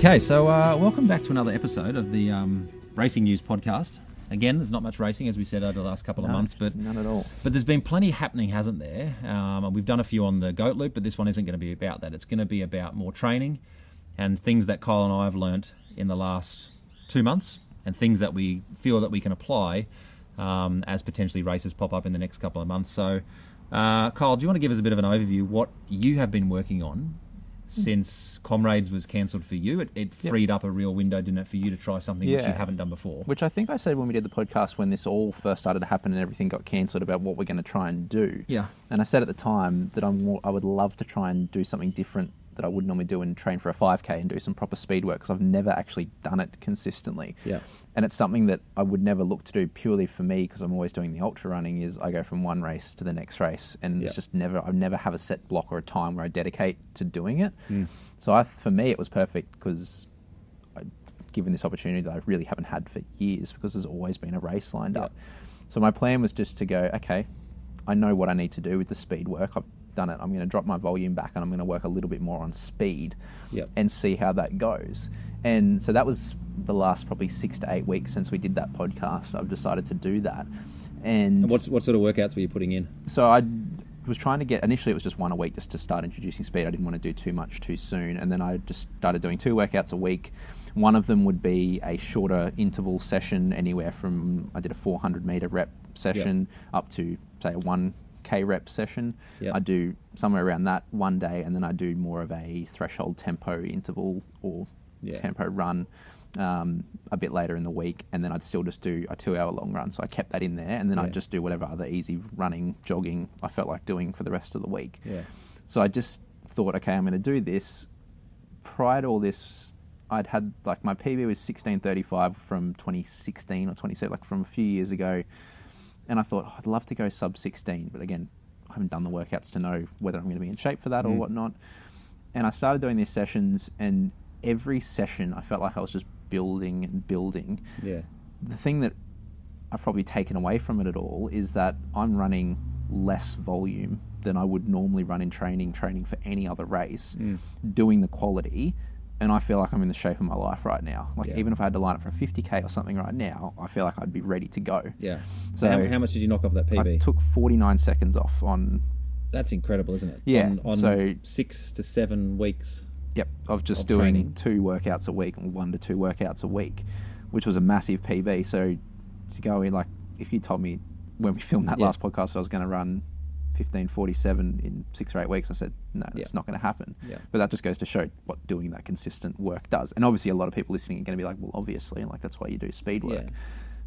Okay, so uh, welcome back to another episode of the um, Racing News podcast. Again, there's not much racing as we said over the last couple of No, months, but none at all. But there's been plenty happening, hasn't there? Um, and we've done a few on the Goat Loop, but this one isn't going to be about that. It's going to be about more training and things that Kyle and I have learnt in the last two months, and things that we feel that we can apply um, as potentially races pop up in the next couple of months. So, uh, Kyle, do you want to give us a bit of an overview what you have been working on? Since Comrades was cancelled for you, it, it Yep. freed up a real window, didn't it, for you to try something which you haven't done before? Which I think I said when we did the podcast when this all first started to happen and everything got cancelled about what we're going to try and do. Yeah. And I said at the time that I'm I would love to try and do something different that I would normally do and train for a 5K and do some proper speed work because I've never actually done it consistently. Yeah. And it's something that I would never look to do purely for me because I'm always doing the ultra running. Is I go from one race to the next race, and Yeah. it's just never. I never have a set block or a time where I dedicate to doing it. Mm. So I, for me, it was perfect because given this opportunity that I really haven't had for years because there's always been a race lined Yeah. up. So my plan was just to go, okay, I know what I need to do with the speed work. I've done it. I'm going to drop my volume back and I'm going to work a little bit more on speed Yep. and see how that goes. And so that was the last probably six to eight weeks since we did that podcast. I've decided to do that. And, And what's, what sort of workouts were you putting in? so I was trying to get initially it was just one a week just to start introducing speed. I didn't want to do too much too soon, and then I just started doing two workouts a week. One of them would be a shorter interval session, anywhere from I did a 400 meter rep session up to say a 1k rep session. Yep. I do somewhere around that one day, and then I do more of a threshold tempo interval or Yeah. tempo run um, a bit later in the week, and then I'd still just do a two-hour long run. So I kept that in there, and then Yeah. I'd just do whatever other easy running, jogging I felt like doing for the rest of the week. Yeah. So I just thought, okay, I'm going to do this. Prior to all this, I'd had like my PB was 1635 from 2016 or 27, like from a few years ago, and I thought oh, I'd love to go sub 16, but again, I haven't done the workouts to know whether I'm going to be in shape for that or Mm. whatnot. And I started doing these sessions, and every session I felt like I was just building and building. Yeah. The thing that I've probably taken away from it at all is that I'm running less volume than I would normally run in training, training for any other race, Mm. doing the quality, and I feel like I'm in the shape of my life right now. Like Yeah. even if I had to line up for a 50k or something right now, I feel like I'd be ready to go. Yeah. So- how, how much did you knock off that PB? I took 49 seconds off on. That's incredible, isn't it? Yeah, On, on so- six to seven weeks. Yep, of just doing training. two workouts a week, one to two workouts a week, which was a massive PB. So to go in, like, if you told me when we filmed that Yeah. last podcast I was going to run 1547 in six or eight weeks, I said, no, that's Yeah. not going to happen. Yeah. But that just goes to show what doing that consistent work does. And obviously, a lot of people listening are going to be like, well, obviously, like, that's why you do speed work.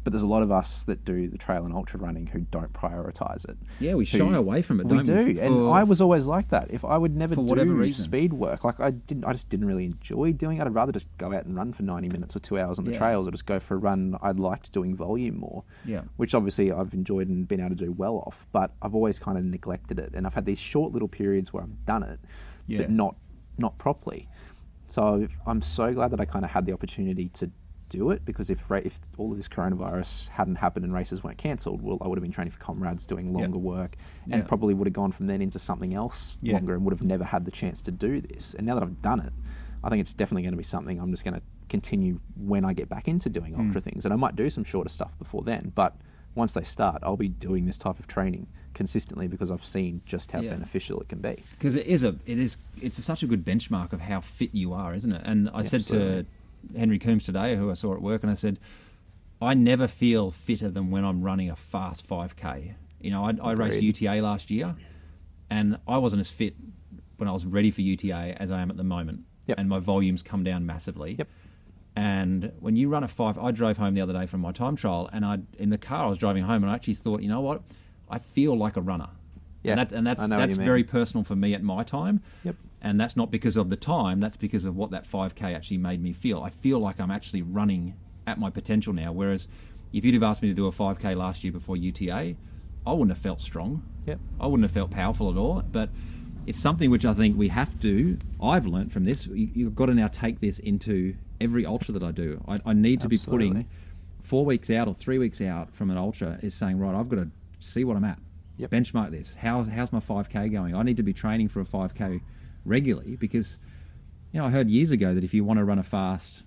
But there's a lot of us that do the trail and ultra running who don't prioritize it. Yeah, we who- shy away from it, We do, we? and I was always like that. If I would never for do whatever reason. speed work, like I didn't, I just didn't really enjoy doing it. I'd rather just go out and run for ninety minutes or two hours on the Yeah. trails, or just go for a run. I liked doing volume more, Yeah. which obviously I've enjoyed and been able to do well off. But I've always kind of neglected it, and I've had these short little periods where I've done it, Yeah. but not not properly. So I'm so glad that I kind of had the opportunity to do it because if ra- if all of this coronavirus hadn't happened and races weren't cancelled, well, I would have been training for comrades, doing Yeah. longer work, and Yeah. probably would have gone from then into something else Yeah. longer and would have never had the chance to do this. And now that I've done it, I think it's definitely going to be something I'm just going to continue when I get back into doing ultra hmm. things. And I might do some shorter stuff before then, but once they start, I'll be doing this type of training consistently because I've seen just how Yeah. beneficial it can be. because it is a it is it's such a good benchmark of how fit you are, isn't it? And I said Absolutely. to Henry Coombs today, who I saw at work, and I said, I never feel fitter than when I'm running a fast 5k. You know, I, I raced UTA last year, and I wasn't as fit when I was ready for UTA as I am at the moment, Yep. and my volumes come down massively. Yep. And when you run a five, I drove home the other day from my time trial, and I in the car I was driving home, and I actually thought, you know what, I feel like a runner. Yeah, and, that, and that's I know what that's very personal for me at my time. Yep. And that's not because of the time, that's because of what that 5K actually made me feel. I feel like I'm actually running at my potential now. Whereas if you'd have asked me to do a 5K last year before UTA, I wouldn't have felt strong. Yep. I wouldn't have felt powerful at all. But it's something which I think we have to, I've learned from this, you, you've got to now take this into every ultra that I do. I, I need to be putting four weeks out or three weeks out from an ultra is saying, right, I've got to see what I'm at. Yep. Benchmark this. How, how's my 5K going? I need to be training for a 5K regularly because you know, I heard years ago that if you want to run a fast,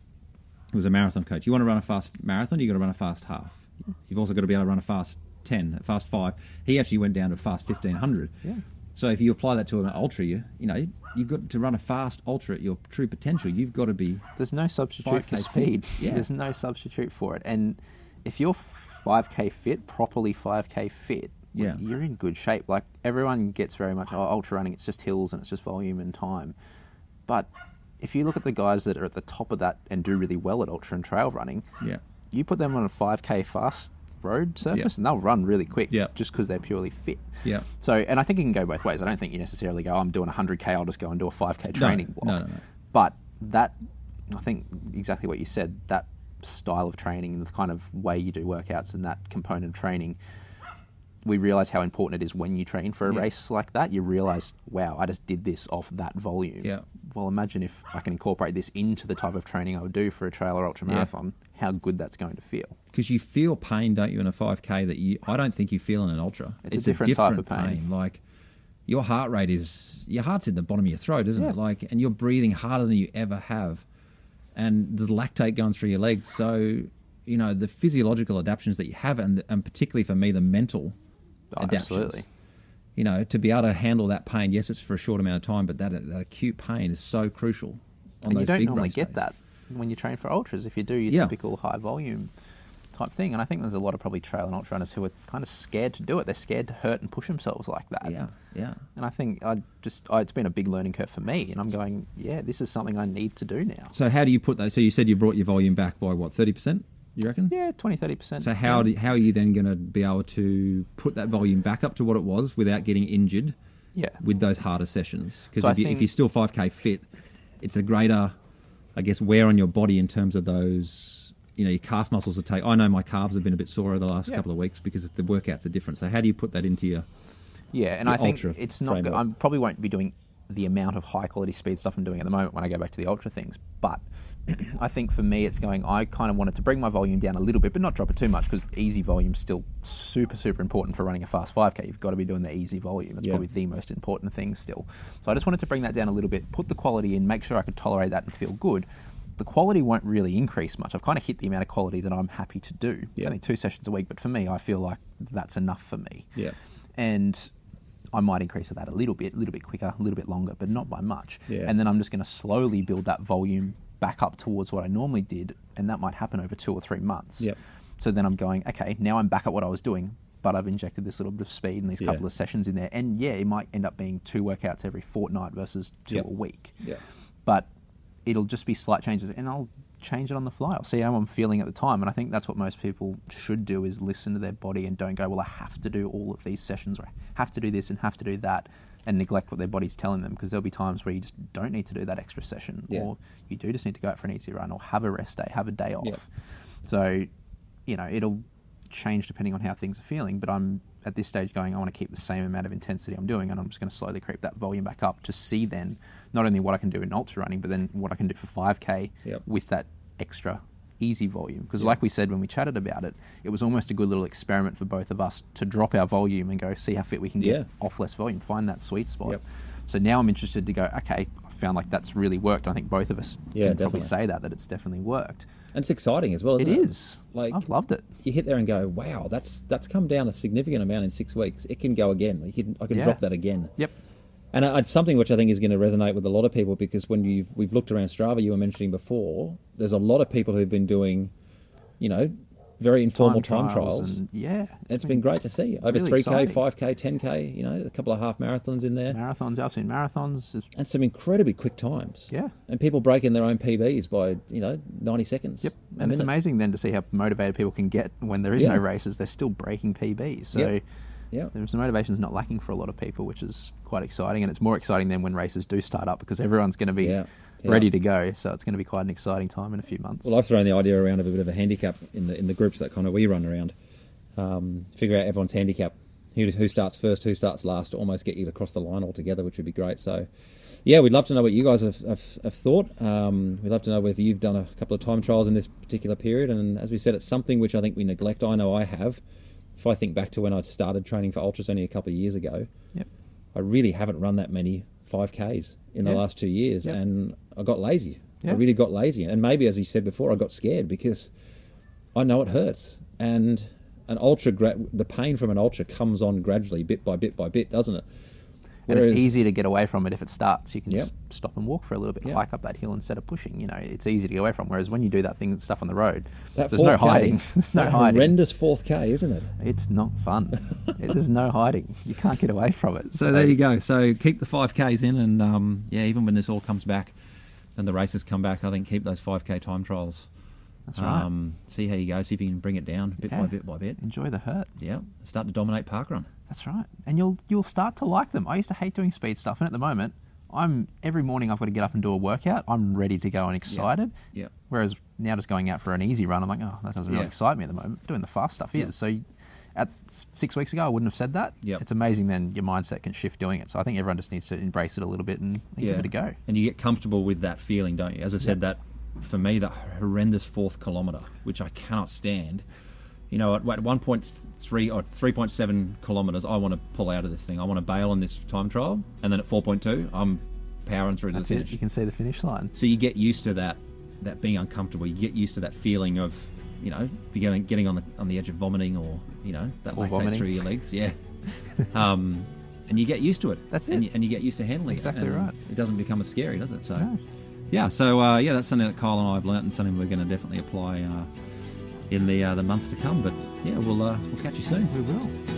it was a marathon coach. You want to run a fast marathon, you've got to run a fast half. You've also got to be able to run a fast ten, a fast five. He actually went down to a fast fifteen hundred. Yeah. So if you apply that to an ultra, you you know you've got to run a fast ultra at your true potential. You've got to be There's no substitute for 5K speed. fit, yeah. There's no substitute for it. And if you're 5k fit, properly 5k fit, Yeah. you're in good shape. Like everyone gets very much oh, ultra running. It's just hills and it's just volume and time. But if you look at the guys that are at the top of that and do really well at ultra and trail running, yeah you put them on a 5k fast road surface and they'll run really quick Yeah. just because they're purely fit. yeah. So, and I think it can go both ways. I don't think you necessarily go, I'm doing 100k, I'll just go and do a 5k training block. no, no, no. But that, I think exactly what you said, that style of training and the kind of way you do workouts and that component of training, we realize how important it is when you train for a Yeah. race like that. You realize, wow, I just did this off that volume. Yeah. Well, imagine if I can incorporate this into the type of training I would do for a trail or ultra Yeah. marathon, how good that's going to feel. because you feel pain, don't you, in a 5K that you I don't think you feel in an ultra. It's a different type of pain. Like your heart rate is your heart's in the bottom of your throat, isn't Yeah. it? Like, and you're breathing harder than you ever have, and there's lactate going through your legs. So you know the physiological adaptations that you have, and and particularly for me, the mental Oh, adaptations. absolutely. You know, to be able to handle that pain. Yes, it's for a short amount of time, but that, that acute pain is so crucial. On and you don't normally get days. that when you train for ultras. If you do your Yeah. typical high volume type thing, and I think there's a lot of probably trail and ultra runners who are kind of scared to do it. They're scared to hurt and push themselves like that. Yeah, yeah. And I think I just I, it's been a big learning curve for me, and I'm going, yeah, this is something I need to do now. So how do you put that? So you said you brought your volume back by what thirty percent? You reckon? Yeah, 20, 30 percent. So how do, how are you then going to be able to put that volume back up to what it was without getting injured Yeah, with those harder sessions? Because So if, you, if you're still five k fit, it's a greater, I guess, wear on your body in terms of those. You know, your calf muscles are take. I know my calves have been a bit sore the last Yeah. couple of weeks because the workouts are different. So how do you put that into your? Yeah, and your I think it's not. Good. I probably won't be doing the amount of high quality speed stuff I'm doing at the moment when I go back to the ultra things. But I think for me, it's going. I kind of wanted to bring my volume down a little bit, but not drop it too much because easy volume is still super super important for running a fast 5k. You've got to be doing the easy volume. It's Yeah. probably the most important thing still. So I just wanted to bring that down a little bit, put the quality in, make sure I could tolerate that and feel good. The quality won't really increase much. I've kind of hit the amount of quality that I'm happy to do. It's Yeah. only two sessions a week, but for me, I feel like that's enough for me Yeah. and I might increase that a little bit, a little bit quicker, a little bit longer, but not by much. Yeah. And then I'm just going to slowly build that volume back up towards what I normally did, and that might happen over two or three months. Yep. So then I'm going, okay, now I'm back at what I was doing, but I've injected this little bit of speed and these Yeah. couple of sessions in there, and yeah, it might end up being two workouts every fortnight versus two Yep. a week. Yeah. But it'll just be slight changes, and I'll change it on the fly. I'll see how I'm feeling at the time, and I think that's what most people should do: is listen to their body and don't go, "Well, I have to do all of these sessions, or I have to do this and have to do that," and neglect what their body's telling them. Because there'll be times where you just don't need to do that extra session, Yeah. or you do just need to go out for an easy run, or have a rest day, have a day off. Yep. So, you know, it'll change depending on how things are feeling. But I'm at this stage going, I want to keep the same amount of intensity I'm doing, and I'm just going to slowly creep that volume back up to see then not only what I can do in ultra running, but then what I can do for 5k Yep. with that extra easy volume. Because, Yep. like we said when we chatted about it, it was almost a good little experiment for both of us to drop our volume and go see how fit we can get Yeah. off less volume, find that sweet spot. Yep. So now I'm interested to go, okay, I found like that's really worked. I think both of us Yeah, can probably say that, that it's definitely worked. And it's exciting as well. It Isn't it is. Like I've loved it. you hit there and go, wow, that's that's come down a significant amount in six weeks. It can go again. You can, I can Yeah. drop that again. Yep. And it's something which I think is going to resonate with a lot of people because when you've we've looked around Strava, you were mentioning before, there's a lot of people who've been doing, you know, very informal time, trials. and yeah, it's been great to see over three k, five k, ten k. You know, a couple of half marathons in there, marathons. I've seen marathons. And some incredibly quick times. Yeah. and people breaking their own PBs by you know ninety seconds. Yep, and it's amazing then to see how motivated people can get when there is Yeah. no races. They're still breaking PBs. So Yep. Yeah, there's some motivation's not lacking for a lot of people, which is quite exciting. And it's more exciting than when races do start up because everyone's going to be Yeah. Yeah. ready to go. So it's going to be quite an exciting time in a few months. Well, I've thrown the idea around of a bit of a handicap in the in the groups that kind of we run around. Um, figure out everyone's handicap, who who starts first, who starts last, to almost get you across the line altogether, which would be great. So, yeah, we'd love to know what you guys have, have, have thought. Um, we'd love to know whether you've done a couple of time trials in this particular period. And as we said, it's something which I think we neglect. I know I have. I think back to when I started training for ultras only a couple of years ago, yep. I really haven't run that many 5Ks in the Yeah. last two years. Yep. And I got lazy. I really got lazy, and maybe, as you said before, I got scared because I know it hurts, and an ultra, gra- the pain from an ultra comes on gradually, bit by bit by bit, doesn't it? And it's easy to get away from it if it starts. You can Yep. just stop and walk for a little bit, Yep. hike up that hill instead of pushing. You know, it's easy to get away from. Whereas when you do that thing stuff on the road, That there's no 4th K, hiding. There's no hiding. horrendous fourth K, isn't it? It's not fun. there's no hiding. You can't get away from it. So there you go. So keep the five Ks in, and um, yeah, even when this all comes back and the races come back, I think keep those five K time trials. That's right. Um, see how you go. See if you can bring it down bit Yeah. by bit by bit. Enjoy the hurt. Yeah, start to dominate parkrun. That's right. And you'll you'll start to like them. I used to hate doing speed stuff, and at the moment, I'm every morning I've got to get up and do a workout. I'm ready to go and excited. Yeah. Whereas now just going out for an easy run, I'm like, oh, that doesn't really Yeah. excite me at the moment. Doing the fast stuff is. So at six weeks ago, I wouldn't have said that. Yep. It's amazing then your mindset can shift doing it. So I think everyone just needs to embrace it a little bit and, and give it a go. And you get comfortable with that feeling, don't you? As I said, Yep. that for me, that horrendous fourth kilometre, which I cannot stand. You know, at, at 1.3 or 3.7 kilometres, I want to pull out of this thing. I want to bail on this time trial. And then at 4.2, I'm powering through to That's the it. finish. You can see the finish line. So you get used to that, that being uncomfortable. You get used to that feeling of, you know, getting getting on the on the edge of vomiting or you know that Or lactate vomiting. through your legs. Yeah. um, and you get used to it. That's and it. You, and you get used to handling Exactly it. and right. It doesn't become as scary, does it? So. No. Yeah, so uh, yeah, that's something that Kyle and I have learnt, and something we're going to definitely apply uh, in the uh, the months to come. But yeah, we'll uh, we'll catch you soon. We will.